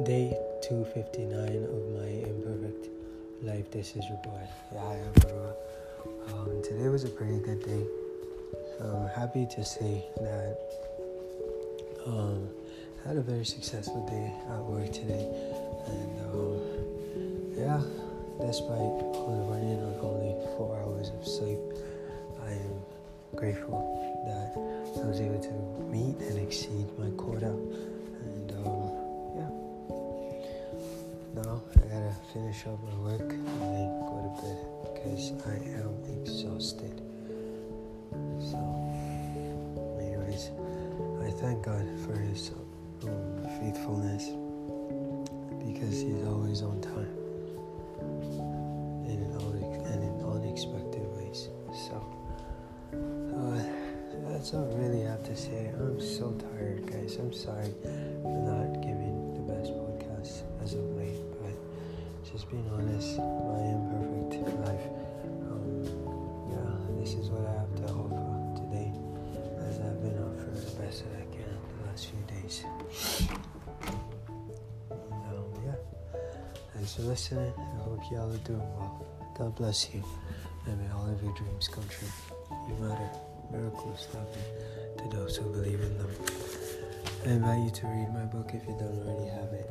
Day 259 of my imperfect life. This is your boy, Yahya Barua. Um, today was a pretty good day. I'm happy to say that um, I had a very successful day at work today. And um, yeah, despite only running on only four hours of sleep, I am grateful that I was able to meet and exceed my quota. I gotta finish up my work and then go to bed because I am exhausted. So, anyways, I thank God for His um, faithfulness because He's always on time and in, and in unexpected ways. So, uh, that's all I really have to say. I'm so tired, guys. I'm sorry for not giving being honest, my imperfect life. Um, yeah, this is what I have to offer today, as I've been offering the best that I can the last few days. And, um, yeah, thanks for listening. I hope y'all are doing well. God bless you, and may all of your dreams come true. You matter. Miracles happen to those who believe in them. I invite you to read my book if you don't already have it.